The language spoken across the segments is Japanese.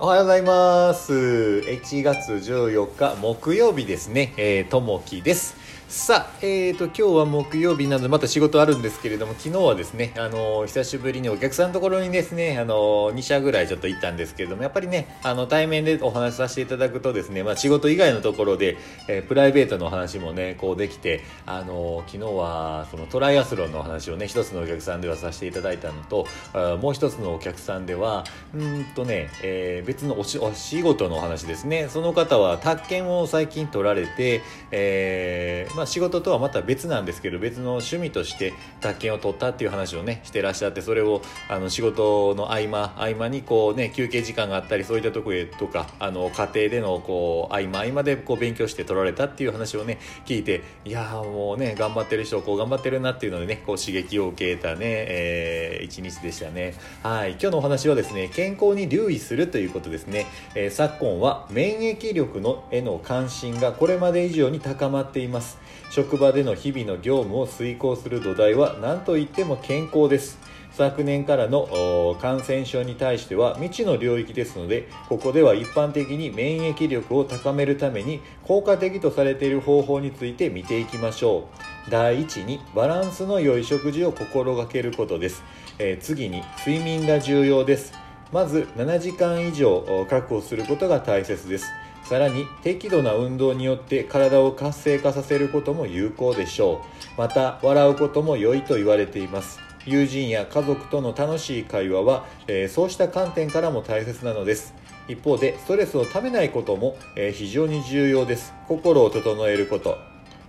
おはようございます。1月14日木曜日ですね。えー、ともきです。さあ、えーと、今日は木曜日なので、また仕事あるんですけれども、昨日はですね、あの久しぶりにお客さんのところにですね、あのー2社ぐらいちょっと行ったんですけれども、やっぱりね、あの、対面でお話しさせていただくとですね、まあ、仕事以外のところで、えープライベートの話もね、こうできて、あの昨日は、そのトライアスロンの話をね、一つのお客さんではさせていただいたのと、あもう一つのお客さんでは、うんとね、えー別のおしお仕事のお話ですね。その方は、宅建を最近取られて、えーまあ、仕事とはまた別なんですけど別の趣味として宅建を取ったっていう話をねしてらっしゃってそれをあの仕事の合間合間にこうね休憩時間があったりそういったとこへとかあの家庭でのこう合間合間でこう勉強して取られたっていう話をね聞いていやもうね頑張ってる人こう頑張ってるなっていうのでねこう刺激を受けたね、えー一日でしたね。はい。今日のお話はですね健康に留意するということですね、えー昨今は免疫力のへの関心がこれまで以上に高まっています。職場での日々の業務を遂行する土台は何といっても健康です。昨年からの感染症に対しては未知の領域ですのでここでは一般的に免疫力を高めるために効果的とされている方法について見ていきましょう。第一にバランスの良い食事を心がけることです、えー次に睡眠が重要です。まず7時間以上確保することが大切です。さらに適度な運動によって体を活性化させることも有効でしょう。また笑うことも良いと言われています。友人や家族との楽しい会話は、えーそうした観点からも大切なのです。一方でストレスをためないことも、えー非常に重要です。心を整えること。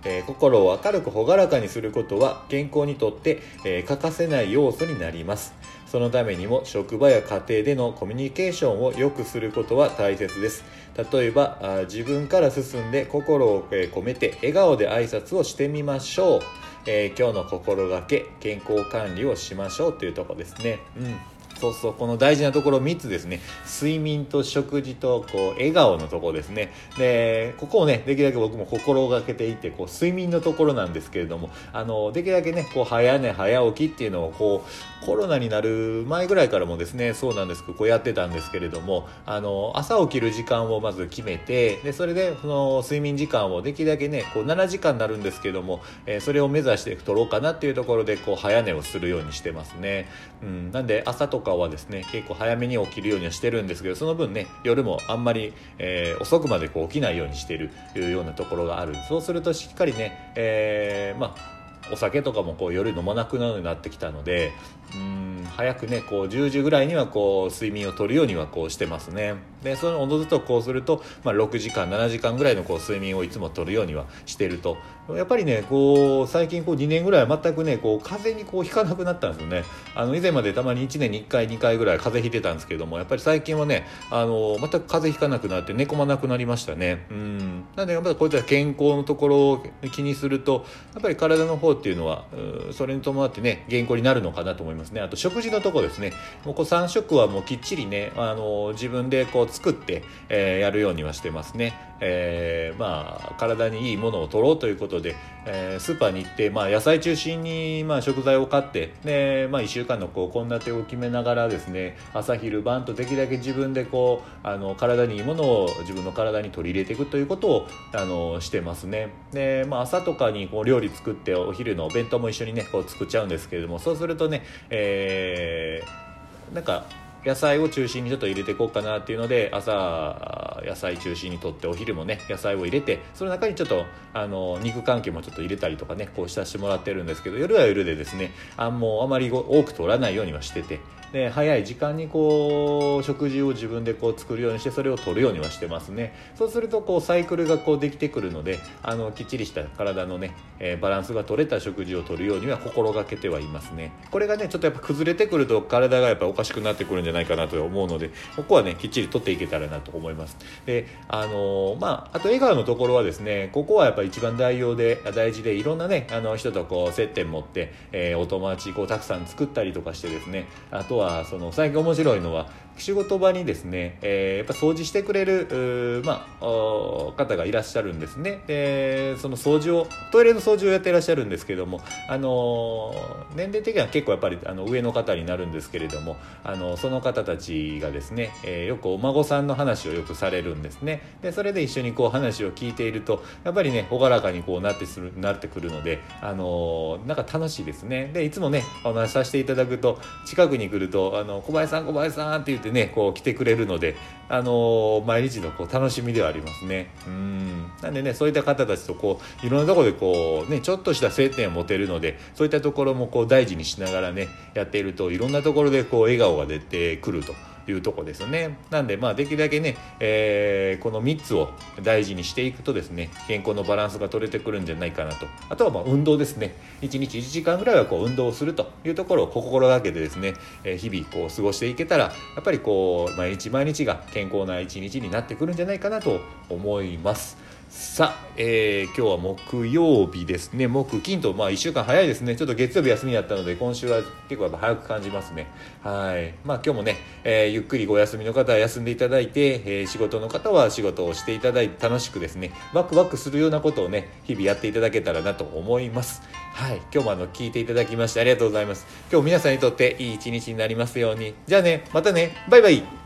えー心を明るく朗らかにすることは健康にとって、えー欠かせない要素になります。そのためにも職場や家庭でのコミュニケーションを良くすることは大切です。例えば自分から進んで心を、込めて笑顔で挨拶をしてみましょう、えー今日の心がけ健康管理をしましょうというとこですね。うん。そうそうこの大事なところ3つですね。睡眠と食事とこう笑顔のところですね。でここをねできるだけ僕も心がけていてこう睡眠のところなんですけれどもあのできるだけねこう早寝早起きっていうのをこうコロナになる前ぐらいからもですねそうなんですけどこうやってたんですけれどもあの朝起きる時間をまず決めてでそれでその睡眠時間をできるだけねこう7時間になるんですけども、えーそれを目指して取ろうかなっていうところでこう早寝をするようにしてますね、うん、なんで朝とかはですね結構早めに起きるようにはしてるんですけどその分ね夜もあんまり、えー遅くまでこう起きないようにしてるいうようなところがある。そうするとしっかりね、えーまあお酒とかもこう夜飲まなくなるようになってきたのでうん早くねこう10時ぐらいにはこう睡眠をとるようにはこうしてますね。でそのおのずとこうすると、まあ、6時間7時間ぐらいのこう睡眠をいつもとるようにはしてると。やっぱりねこう最近こう2年ぐらいは全くねこう風邪にこうひかなくなったんですよね。あの以前までたまに1年に1回2回ぐらい風邪ひいてたんですけどもやっぱり最近はねあの全く風邪ひかなくなって寝込まなくなりましたね。うん。なんでやっぱりこういった健康のところを気にするとやっぱり体の方っていうのはうそれに伴ってね健康になるのかなと思いますね。あと食事のとこですね。もうこう3食はもうきっちりねあの自分でこう作って、えーやるようにはしてますね、えーまあ体にいいものを取ろうということで、えースーパーに行って、まあ、野菜中心に、まあ、食材を買ってで、まあ、1週間のこう献立を決めながらですね朝昼晩とできるだけ自分でこうあの体にいいものを自分の体に取り入れていくということをあのしてますねで、まあ、朝とかにこう料理作ってお昼のお弁当も一緒にねこう作っちゃうんですけれどもそうするとね、えーなんか野菜を中心にちょっと入れていこうかなっていうので朝野菜中心にとってお昼もね野菜を入れてその中にちょっとあの肉関係もちょっと入れたりとかねこう浸してもらってるんですけど夜は夜でですねあもうあまり多く取らないようにはしててで早い時間にこう食事を自分でこう作るようにしてそれを取るようにはしてますね。そうするとこうサイクルがこうできてくるのであのきっちりした体のね、えーバランスが取れた食事を取るようには心がけてはいますね。これがねちょっとやっぱ崩れてくると体がやっぱおかしくなってくるんじゃないかなと思うのでここはねきっちり取っていけたらなと思います。であのーまああと笑顔のところはですねここはやっぱ一番大用で大事でいろんなねあの人とこう接点持って、えーお友達こうたくさん作ったりとかしてですねあとはその最近面白いのは仕事場にですね、えー、やっぱ掃除してくれる、まあ、方がいらっしゃるんですね。でその掃除をトイレの掃除をやっていらっしゃるんですけども、あの年齢的には結構やっぱりあの上の方になるんですけれども、あのその方たちがですね、えー、よくお孫さんの話をよくされるんですね。でそれで一緒にこう話を聞いているとやっぱりね朗らかにこうなってするなってくるので、あのなんか楽しいですね。でいつもねお話しさせていただくと近くに来ると「あの小林さん小林さん」って言ってねこう来てくれるので、あの毎日のこう楽しみではありますねうんなんでねそういった方たちとこういろんなところでこうねちょっとした接点を持てるのでそういったところもこう大事にしながらねやっているといろんなところでこう笑顔が出てくると。いうとこですね。なんでまあできるだけね、えー、この3つを大事にしていくとですね健康のバランスが取れてくるんじゃないかなと。あとはまあ運動ですね。1日1時間ぐらいはこう運動をするというところを心がけてですね、えー、日々こう過ごしていけたらやっぱりこう毎日毎日が健康な一日になってくるんじゃないかなと思います。さあ、えー、今日は木曜日ですね。木、金と、まあ1週間早いですね。ちょっと月曜日休みだったので、今週は結構やっぱ早く感じますね。はい。まあ今日もね、えー、ゆっくりご休みの方は休んでいただいて、えー、仕事の方は仕事をしていただいて楽しくですね、ワクワクするようなことをね、日々やっていただけたらなと思います。はい。今日もあの、聞いていただきましてありがとうございます。今日皆さんにとっていい一日になりますように。じゃあね、またね、バイバイ